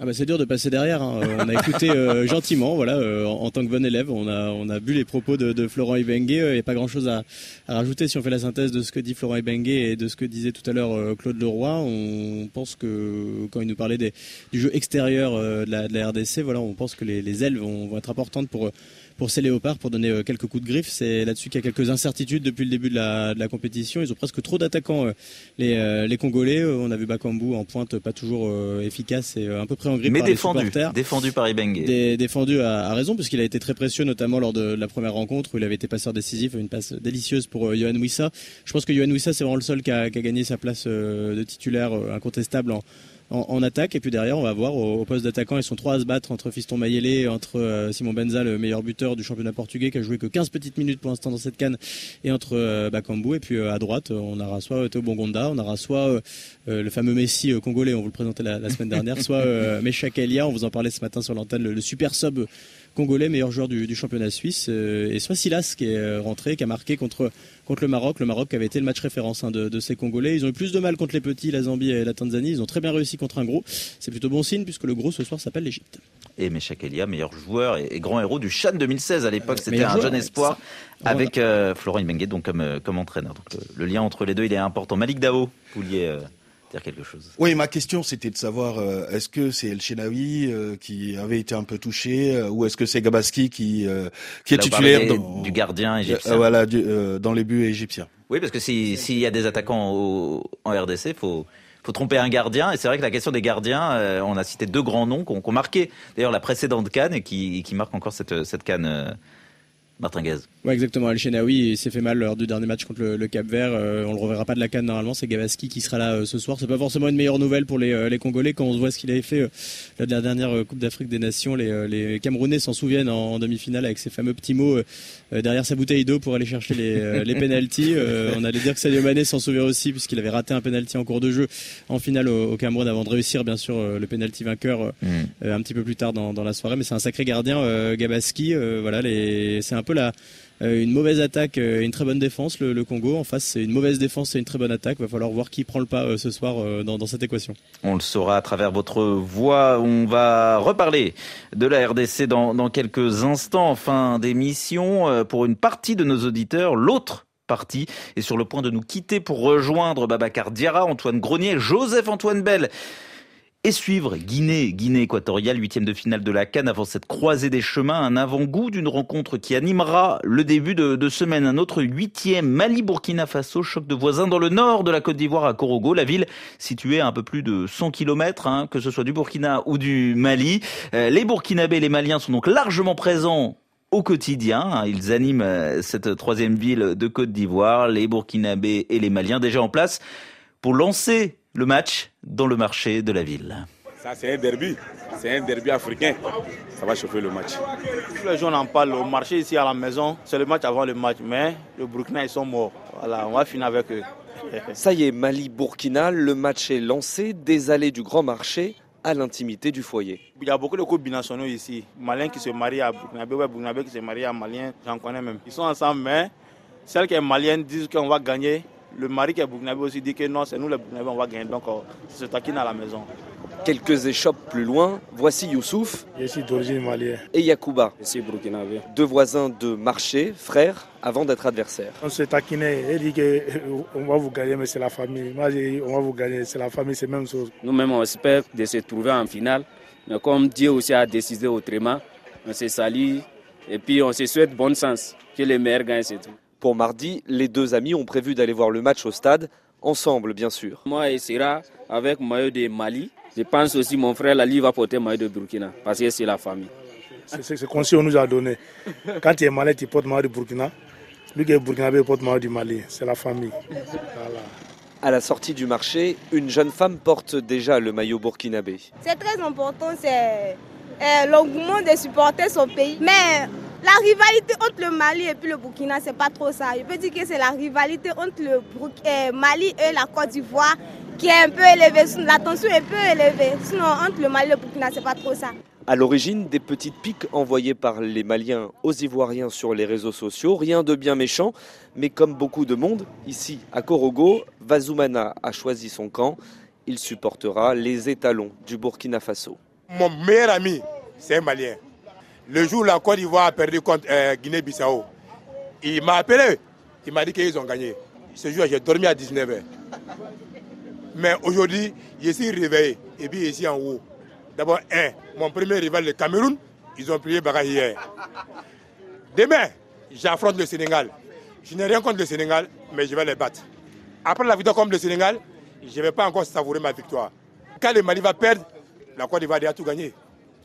Ah bah c'est dur de passer derrière. Hein. On a écouté euh, gentiment, voilà, euh, en, en, tant que bon élève, on a on a bu les propos de, de Florent Ibengue. Il n'y a pas grand chose à, à, rajouter si on fait la synthèse de ce que dit Florent Ibengue et de ce que disait tout à l'heure euh, Claude Leroy. On pense que quand il nous parlait des, du jeu extérieur de la, de, la, RDC, voilà, on pense que les, les ailes vont, vont être importantes pour pour ces léopards pour donner euh, quelques coups de griffe. C'est là-dessus qu'il y a quelques incertitudes depuis le début de la, de la compétition. Ils ont presque trop d'attaquants, euh, les, euh, les Congolais. On a vu Bakambu en pointe, pas toujours efficace et un peu près en grippe Mais par défendu, les défendu par Ibengue. Dé, défendu à, à raison, puisqu'il a été très précieux, notamment lors de la première rencontre où il avait été passeur décisif, une passe délicieuse pour Johan Wissa. Je pense que Johan Wissa, c'est vraiment le seul qui a, qui a gagné sa place de titulaire incontestable en en, attaque. Et puis derrière, on va voir au, poste d'attaquant, ils sont trois à se battre entre Fiston Mayele entre euh, Simon Benza, le meilleur buteur du championnat portugais, qui a joué que 15 petites minutes pour l'instant dans cette canne, et entre euh, Bakambu. Et puis euh, à droite, on aura soit Théo Bongonda, on aura soit le fameux Messi congolais, on vous le présentait la, semaine dernière, soit euh, Meshak Elia, on vous en parlait ce matin sur l'antenne, le super sub congolais, meilleur joueur du, du championnat suisse, euh, et soit Silas qui est rentré, qui a marqué contre contre le Maroc, le Maroc qui avait été le match référence hein, de, de, ces Congolais. Ils ont eu plus de mal contre les petits, la Zambie et la Tanzanie. Ils ont très bien réussi contre un gros. C'est plutôt bon signe puisque le gros ce soir s'appelle l'Égypte. Et Meshak Elia, meilleur joueur et, grand héros du Chan 2016 à l'époque, c'était un jeune espoir avec euh, Florent Ibengue donc comme euh, comme entraîneur. Donc le, le, lien entre les deux il est important. Malik Dao, vous vouliez euh, dire quelque chose. Oui, ma question c'était de savoir euh, est-ce que c'est El Chenaoui euh, qui avait été un peu touché euh, ou est-ce que c'est Gabaski qui qui est Là, titulaire dans, du gardien égyptien. voilà, du, dans les buts égyptiens. Oui, parce que s'il si y a des attaquants au, en RDC, faut faut tromper un gardien. Et c'est vrai que la question des gardiens, euh, on a cité deux grands noms qui ont, marqué d'ailleurs la précédente canne et qui, qui marquent encore cette, cette canne. Euh, Martin Gaz. Ouais, exactement. El Chenaoui il s'est fait mal lors du dernier match contre le, le Cap Vert. Euh, on le reverra pas de la canne normalement. C'est Gabaski qui sera là euh, ce soir. C'est pas forcément une meilleure nouvelle pour les, euh, les Congolais quand on voit ce qu'il avait fait euh, de la dernière Coupe d'Afrique des Nations. Les, les Camerounais s'en souviennent en, en demi-finale avec ces fameux petits mots derrière sa bouteille d'eau pour aller chercher les, les pénalties. on allait dire que Sadio Mané s'en souvient aussi puisqu'il avait raté un penalty en cours de jeu en finale au, au Cameroun avant de réussir bien sûr le penalty vainqueur mm. un petit peu plus tard dans, dans la soirée. Mais c'est un sacré gardien Gabaski. voilà, les... c'est un peu la, euh, une mauvaise attaque et une très bonne défense, le, le Congo. En face, c'est une mauvaise défense et une très bonne attaque. Va falloir voir qui prend le pas euh, ce soir euh, dans, dans cette équation. On le saura à travers votre voix. On va reparler de la RDC dans, dans quelques instants en fin d'émission. Euh, Pour une partie de nos auditeurs, l'autre partie est sur le point de nous quitter pour rejoindre Babacar Diarra, Antoine Grenier, Joseph-Antoine Bell et suivre Guinée, Guinée équatoriale, huitième de finale de la Cannes avant cette croisée des chemins, un avant-goût d'une rencontre qui animera le début de, de semaine. Un autre huitième, Mali-Burkina Faso, choc de voisins dans le nord de la Côte d'Ivoire à Korogo, la ville située à un peu plus de 100 km, hein, que ce soit du Burkina ou du Mali. Euh, les Burkinabés et les Maliens sont donc largement présents au quotidien. hein. Ils animent euh, cette troisième ville de Côte d'Ivoire, les Burkinabés et les Maliens déjà en place pour lancer le match dans le marché de la ville. Ça, c'est un derby. C'est un derby africain. Ça va chauffer le match. Tous les gens en parlent au marché ici à la maison. C'est le match avant le match. Mais le Burkina, ils sont morts. Voilà, on va finir avec eux. Ça y est, Mali-Burkina, le match est lancé des allées du grand marché à l'intimité du foyer. Il y a beaucoup de couples binationaux ici. Maliens qui se marient à Burkinabé, ouais, Burkinabé qui se marient à Maliens, j'en connais même. Ils sont ensemble, mais celle qui est malienne dit qu'on va gagner. Le mari qui est Burkinabé aussi dit que non, c'est nous les Burkinabés, on va gagner. Donc, euh, c'est se taquine à la maison. Quelques échoppes plus loin, voici Youssouf Je suis d'origine malienne. et Yacouba, Je suis burkinabé. deux voisins de marché, frères, avant d'être adversaires. On se taquinait. Elle dit qu'on va vous gagner, mais c'est la famille. Moi, j'ai dit, on va vous gagner, c'est la famille, c'est la même chose. Nous-mêmes, on espère de se trouver en finale. Mais comme Dieu aussi a décidé autrement, on se salue et puis on se souhaite bon sens. Que les meilleurs gagnent, c'est tout. Pour mardi, les deux amis ont prévu d'aller voir le match au stade, ensemble bien sûr. Moi, il sera avec maillot de Mali. Je pense aussi mon frère Lali va porter maillot de Burkina parce que c'est la famille. C'est c'est- c'est comme si on nous a donné. Quand tu es malade, tu portes maillot du Burkina. Lui qui est burkinabé, il porte maillot du Mali. C'est la famille. Voilà. À la sortie du marché, une jeune femme porte déjà le maillot burkinabé. C'est très important, c'est euh, l'engouement de supporter son pays. Mais la rivalité entre le Mali et puis le Burkina, c'est pas trop ça. Je peux dire que c'est la rivalité entre le euh, Mali et la Côte d'Ivoire qui est un peu élevée. La tension est un peu élevée. Sinon, entre le Mali et le Burkina, c'est pas trop ça. À l'origine, des petites piques envoyées par les Maliens aux Ivoiriens sur les réseaux sociaux, rien de bien méchant, mais comme beaucoup de monde, ici à Korogo, Vazoumana a choisi son camp. Il supportera les étalons du Burkina Faso. Mon meilleur ami, c'est un Malien. Le jour où la Côte d'Ivoire a perdu contre euh, Guinée-Bissau, il m'a appelé. Il m'a dit qu'ils ont gagné. Ce jour, j'ai dormi à 19h. Mais aujourd'hui, je suis réveillé. Et puis ici en haut. D'abord, un, mon premier rival, le Cameroun, ils ont plié Baga hier. Demain, j'affronte le Sénégal. Je n'ai rien contre le Sénégal, mais je vais les battre. Après la victoire contre le Sénégal, je ne vais pas encore savourer ma victoire. Quand le Mali va perdre, la Côte d'Ivoire a tout gagné.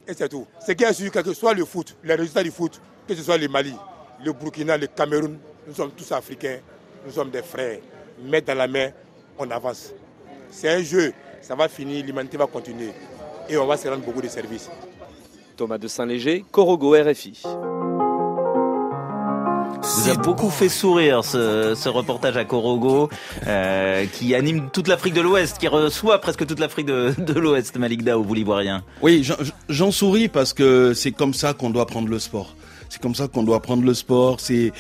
Et c'est tout. Ce qui est sûr, que soit le foot, les résultats du foot, que ce soit le Mali, le Burkina, le Cameroun, nous sommes tous africains, nous sommes des frères. Main dans la main, on avance. C'est un jeu, ça va finir, l'humanité va continuer. Et on va se rendre beaucoup de services. Thomas de Saint-Léger, Korogo RFI. Vous a beaucoup fait sourire ce, ce reportage à Korogo euh, qui anime toute l'Afrique de l'Ouest, qui reçoit presque toute l'Afrique de, de l'Ouest, Malikda, au vous l'ivoirien. Oui, j'en souris parce que c'est comme ça qu'on doit prendre le sport. C'est comme ça qu'on doit prendre le sport. C'est,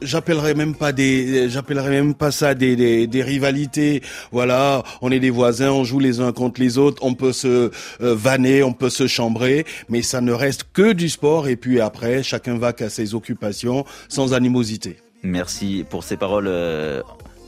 j'appellerais même pas des, même pas ça des, des, des rivalités. Voilà, on est des voisins, on joue les uns contre les autres, on peut se euh, vanner, on peut se chambrer, mais ça ne reste que du sport. Et puis après, chacun va qu'à ses occupations, sans animosité. Merci pour ces paroles.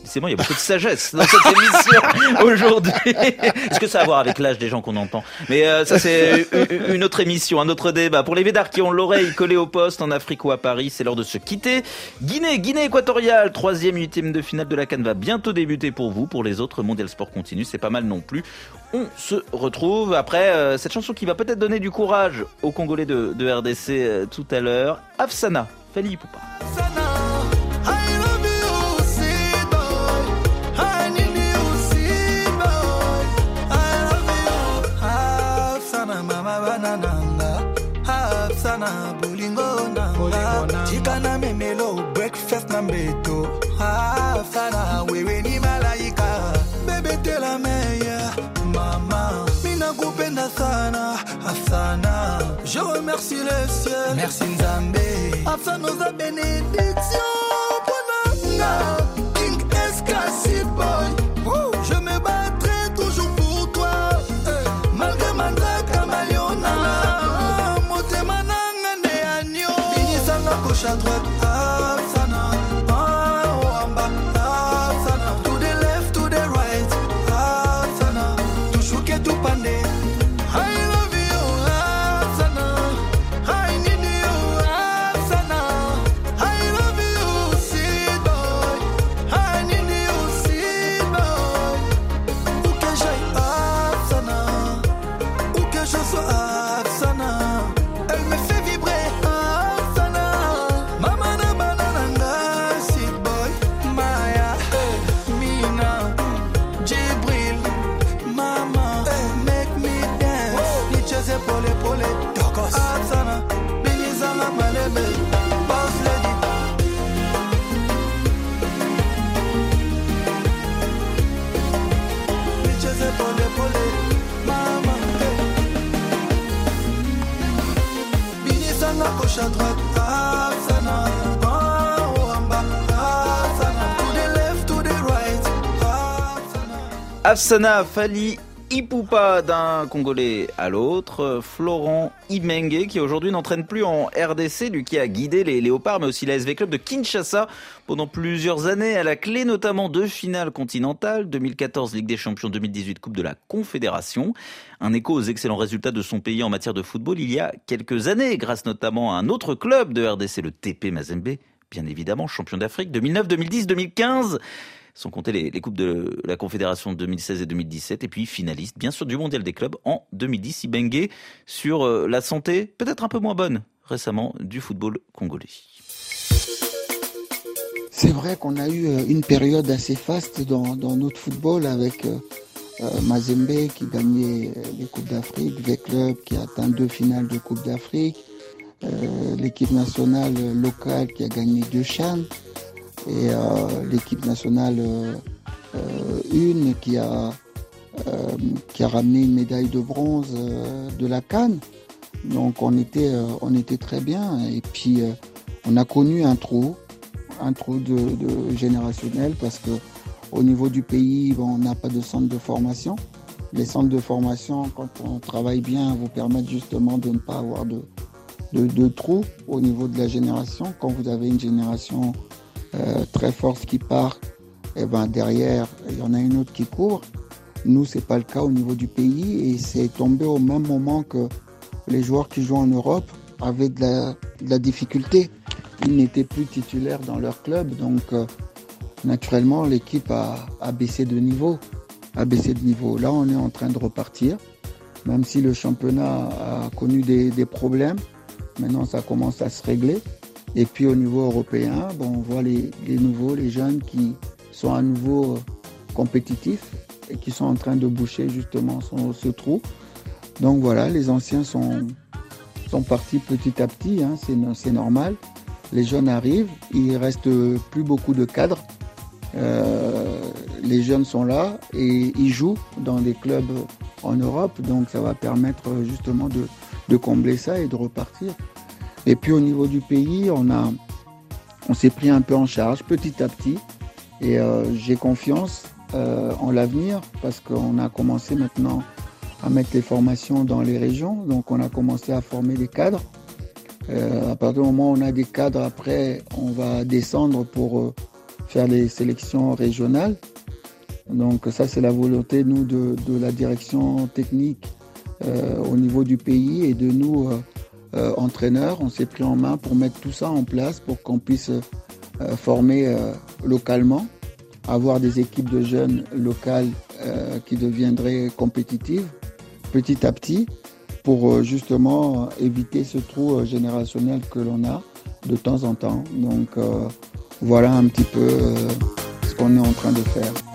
C'est moi, il y a beaucoup de sagesse dans cette émission aujourd'hui. Est-ce que ça a à voir avec l'âge des gens qu'on entend? Mais euh, ça, c'est une- une autre émission, un autre débat. Pour les védards qui ont l'oreille collée au poste en Afrique ou à Paris, c'est l'heure de se quitter. Guinée, Guinée équatoriale, troisième, huitième de finale de la Cannes va bientôt débuter pour vous. Pour les autres, Mondial Sport continue, c'est pas mal non plus. On se retrouve après euh, cette chanson qui va peut-être donner du courage aux Congolais de, de RDC euh, tout à l'heure. Afsana, Fali Poupa. Remercie le ciel. Merci nzambe. Afsana oza bénédiction Afsana Fali Ipupa d'un Congolais à l'autre, Florent Imenge qui aujourd'hui n'entraîne plus en RDC, lui qui a guidé les Léopards mais aussi la SV Club de Kinshasa pendant plusieurs années à la clé notamment de finales continentales 2014 Ligue des Champions 2018 Coupe de la Confédération. Un écho aux excellents résultats de son pays en matière de football il y a quelques années grâce notamment à un autre club de RDC, le TP Mazembe, bien évidemment champion d'Afrique 2009, 2010, 2015 sans compter les, coupes de la Confédération de 2016 et 2017, et puis finaliste, bien sûr, du Mondial des clubs en 2010. Ibengue sur euh, la santé, peut-être un peu moins bonne récemment, du football congolais. C'est vrai qu'on a eu euh, une période assez faste dans, notre football avec euh, Mazembe qui gagnait les Coupes d'Afrique, V-Club qui a atteint deux finales de Coupe d'Afrique, l'équipe nationale locale qui a gagné deux chaînes et euh, l'équipe nationale euh, euh, une qui a, qui a ramené une médaille de bronze de la Cannes. Donc on était, on était très bien et puis on a connu un trou, un trou de, générationnel parce que au niveau du pays, on n'a pas de centre de formation. Les centres de formation, quand on travaille bien, vous permettent justement de ne pas avoir de, de, au niveau de la génération. Quand vous avez une génération très forte qui part, et ben derrière, il y en a une autre qui court. Nous, c'est pas le cas au niveau du pays et c'est tombé au même moment que les joueurs qui jouent en Europe avaient de la, difficulté. Ils n'étaient plus titulaires dans leur club, donc euh, naturellement l'équipe a, baissé de niveau, a de niveau. Là, on est en train de repartir, même si le championnat a connu des problèmes. Maintenant, ça commence à se régler. Et puis au niveau européen, bon, on voit les, nouveaux, les jeunes qui sont à nouveau euh, compétitifs et qui sont en train de boucher justement ce trou. Donc voilà, les anciens sont, sont partis petit à petit, hein, c'est no- c'est normal. Les jeunes arrivent, il reste plus beaucoup de cadres. Euh, les jeunes sont là et ils jouent dans des clubs en Europe, donc ça va permettre justement de, de combler ça et de repartir. Et puis au niveau du pays, on on s'est pris un peu en charge petit à petit. Et euh, j'ai confiance euh, en l'avenir parce qu'on a commencé maintenant à mettre les formations dans les régions. Donc on a commencé à former des cadres. Euh, à partir du moment où on a des cadres, après, on va descendre pour faire les sélections régionales. Donc ça, c'est la volonté, nous, de, la direction technique au niveau du pays et de nous, euh. On s'est pris en main pour mettre tout ça en place pour qu'on puisse euh, former euh, localement, avoir des équipes de jeunes locales qui deviendraient compétitives petit à petit pour justement éviter ce trou générationnel que l'on a de temps en temps. Donc voilà un petit peu ce qu'on est en train de faire.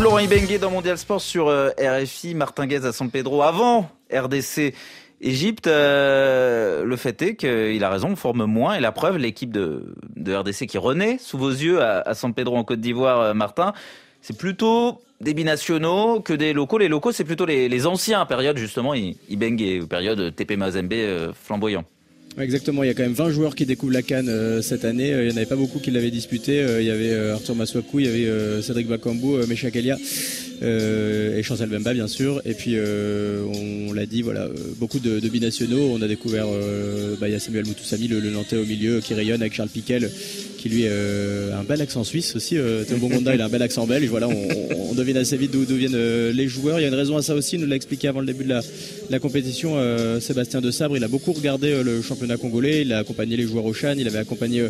Florent Ibengue dans Mondial Sport sur euh, RFI, Martin Guez à San Pedro avant RDC Égypte. euh, le fait est qu'il a raison, on forme moins et la preuve, l'équipe de, RDC qui renaît sous vos yeux à, San Pedro en Côte d'Ivoire, euh, Martin, c'est plutôt des binationaux que des locaux. Les locaux, c'est plutôt les, anciens, période justement Ibeng et période TP Mazembe flamboyant. Exactement, il y a quand même 20 joueurs qui découvrent la Cannes euh, cette année. Euh, il n'y en avait pas beaucoup qui l'avaient disputé. il y avait Arthur Maswaku, il y avait Cédric Bakambu, Mesha Kalia et Chancel Bemba bien sûr. Et puis on, l'a dit, voilà, beaucoup de, binationaux. On a découvert, bah, il y a Samuel Moutoussami, le, le Nantais au milieu, qui rayonne avec Charles Piquel, qui lui a euh, un bel accent suisse aussi. Euh, Théo Bongonda, il a un bel accent belge. Voilà, on, devine assez vite d'où viennent euh, les joueurs. Il y a une raison à ça aussi, il nous l'a expliqué avant le début de la, compétition. Sébastien De Sabre, il a beaucoup regardé le championnat congolais, il a accompagné les joueurs au Chan, il avait accompagné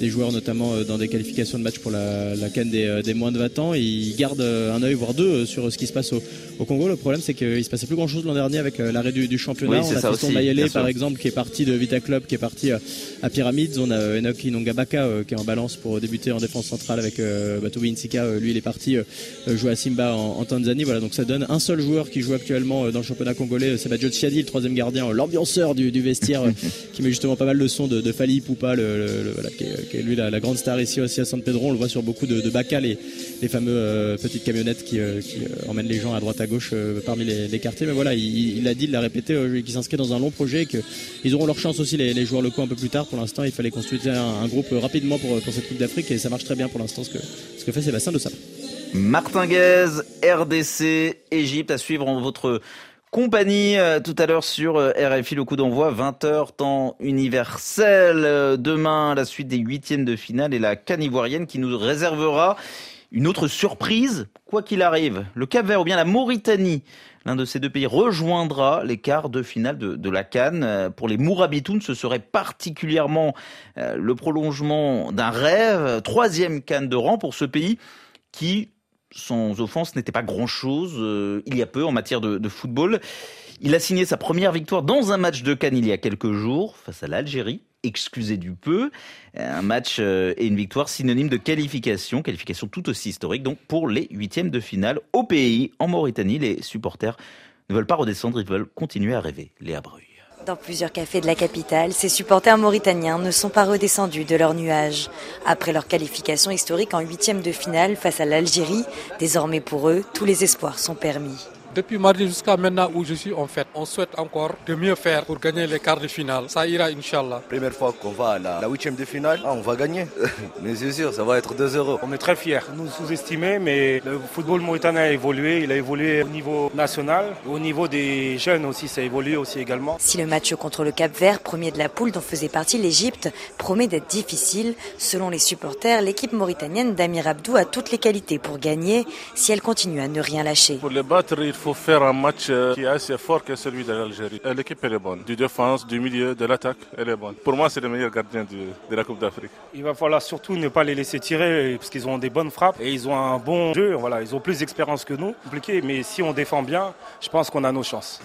des joueurs notamment dans des qualifications de match pour la, la Cannes des, moins de 20 ans. il garde un œil, voire deux, sur ce qui se passe au, Congo. Le problème, c'est qu'il se passait plus grand chose l'an dernier avec l'arrêt du, championnat. on a Fiston Mayele, par exemple, qui est parti de Vita Club, qui est parti à Pyramids. On a Enoki Nongabaka, qui en balance pour débuter en défense centrale avec euh, Batobi Insika. Euh, lui, il est parti euh, jouer à Simba en, Tanzanie. Voilà, donc ça donne un seul joueur qui joue actuellement dans le championnat congolais, c'est Badjo Tsiadi, le troisième gardien, l'ambianceur du, vestiaire, qui met justement pas mal de sons de, de Fali Poupa, le, voilà, qui, est, lui la, grande star ici aussi à San Pedro. On le voit sur beaucoup de, de Baca, les, les fameux petites camionnettes qui, qui emmènent les gens à droite à gauche parmi les, quartiers. Mais voilà, il, a dit, il l'a répété, qu'il s'inscrit dans un long projet, qu'ils auront leur chance aussi les, joueurs locaux un peu plus tard. Pour l'instant, il fallait construire un, groupe rapidement pour, cette Coupe d'Afrique et ça marche très bien pour l'instant ce que, fait Sébastien de Sabre. Martinguez, RDC, Égypte à suivre en votre compagnie euh, tout à l'heure sur euh, RFI le coup d'envoi 20h temps universel euh, demain la suite des huitièmes de finale et la canne ivoirienne qui nous réservera une autre surprise quoi qu'il arrive le Cap Vert ou bien la Mauritanie L'un de ces deux pays rejoindra les quarts de finale de, la Cannes. Euh, pour les Mourabitoun, ce serait particulièrement euh, le prolongement d'un rêve. Troisième Cannes de rang pour ce pays qui, sans offense, n'était pas grand-chose euh, il y a peu en matière de, football. Il a signé sa première victoire dans un match de Cannes il y a quelques jours face à l'Algérie excusez du peu. Un match euh, et une victoire synonyme de qualification, qualification tout aussi historique donc pour les huitièmes de finale au pays, en Mauritanie. Les supporters ne veulent pas redescendre, ils veulent continuer à rêver. Léa Bruy. Dans plusieurs cafés de la capitale, ces supporters mauritaniens ne sont pas redescendus de leur nuage. Après leur qualification historique en huitième de finale face à l'Algérie, désormais pour eux, tous les espoirs sont permis. Depuis mardi jusqu'à maintenant où je suis en fait, on souhaite encore de mieux faire pour gagner les quarts de finale. Ça ira, Inch'Allah. Première fois qu'on va à la huitième de finale, ah, on va gagner. mais c'est sûr, ça va être 2 euros. On est très fiers. Nous sous-estimés, mais le football mauritanien a évolué. Il a évolué au niveau national. Au niveau des jeunes aussi, ça a évolué aussi également. Si le match contre le Cap Vert, premier de la poule dont faisait partie l'Égypte, promet d'être difficile, selon les supporters, l'équipe mauritanienne d'Amir Abdou a toutes les qualités pour gagner si elle continue à ne rien lâcher. Pour les battre, il faut faire un match euh, qui est assez fort que celui de l'Algérie. L'équipe, elle est bonne. Du défense, du milieu, de l'attaque, elle est bonne. Pour moi, c'est le meilleur gardien de la Coupe d'Afrique. Il va falloir surtout ne pas les laisser tirer parce qu'ils ont des bonnes frappes et ils ont un bon jeu. Voilà, ils ont plus d'expérience que nous. Compliqué, mais si on défend bien, je pense qu'on a nos chances.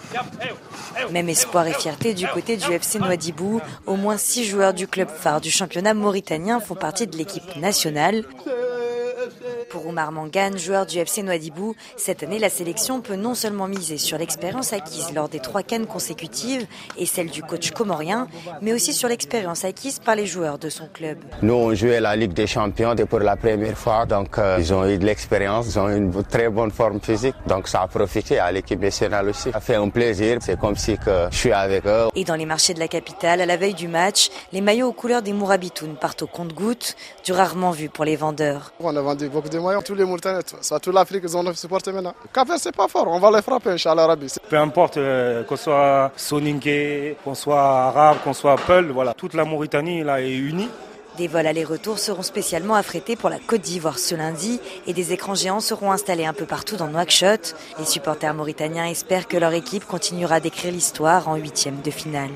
Même espoir et fierté du côté du FC Noidibou. Au moins six joueurs du club phare du championnat mauritanien font partie de l'équipe nationale. Pour Oumar Mangane, joueur du FC Noidibou, cette année, la sélection peut non seulement miser sur l'expérience acquise lors des trois cannes consécutives et celle du coach comorien, mais aussi sur l'expérience acquise par les joueurs de son club. Nous, on jouait la Ligue des Champions pour la première fois, donc euh, ils ont eu de l'expérience, ils ont une très bonne forme physique, donc ça a profité à l'équipe nationale aussi. Ça fait un plaisir, c'est comme si que je suis avec eux. Et dans les marchés de la capitale, à la veille du match, les maillots aux couleurs des Mourabitoun partent au compte-gouttes, du rarement vu pour les vendeurs. On a vendu beaucoup de tous les Mauritaniens, soit toute l'Afrique, ils ont supporté maintenant. Café, c'est pas fort, on va les frapper, Inch'Allah Rabbi. Peu importe, euh, qu'on soit Soninké, qu'on soit arabe, qu'on soit Peul, voilà, toute la Mauritanie là, est unie. Des vols aller-retour seront spécialement affrétés pour la Côte d'Ivoire ce lundi et des écrans géants seront installés un peu partout dans Nouakchott. Les supporters mauritaniens espèrent que leur équipe continuera d'écrire l'histoire en huitième de finale.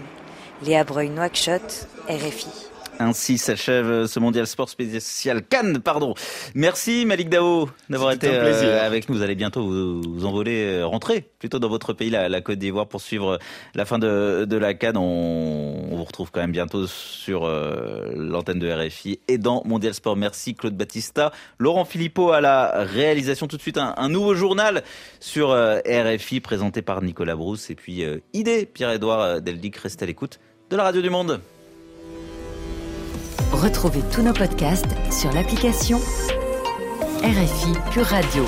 Léa Breuil, Nouakchott, RFI. Ainsi s'achève ce mondial sport spécial Cannes, pardon. Merci Malik Dao d'avoir été euh, avec nous. Vous allez bientôt vous, envoler, euh, rentrer plutôt dans votre pays, la, Côte d'Ivoire, pour suivre la fin de, la Cannes. On, vous retrouve quand même bientôt sur euh, l'antenne de RFI et dans Mondial Sport. Merci Claude Battista, Laurent Philippot à la réalisation. Tout de suite un, nouveau journal sur RFI présenté par Nicolas Brousse et puis idée Pierre-Édouard Deldic. Restez à l'écoute de la radio du Monde. Retrouvez tous nos podcasts sur l'application RFI Pure Radio.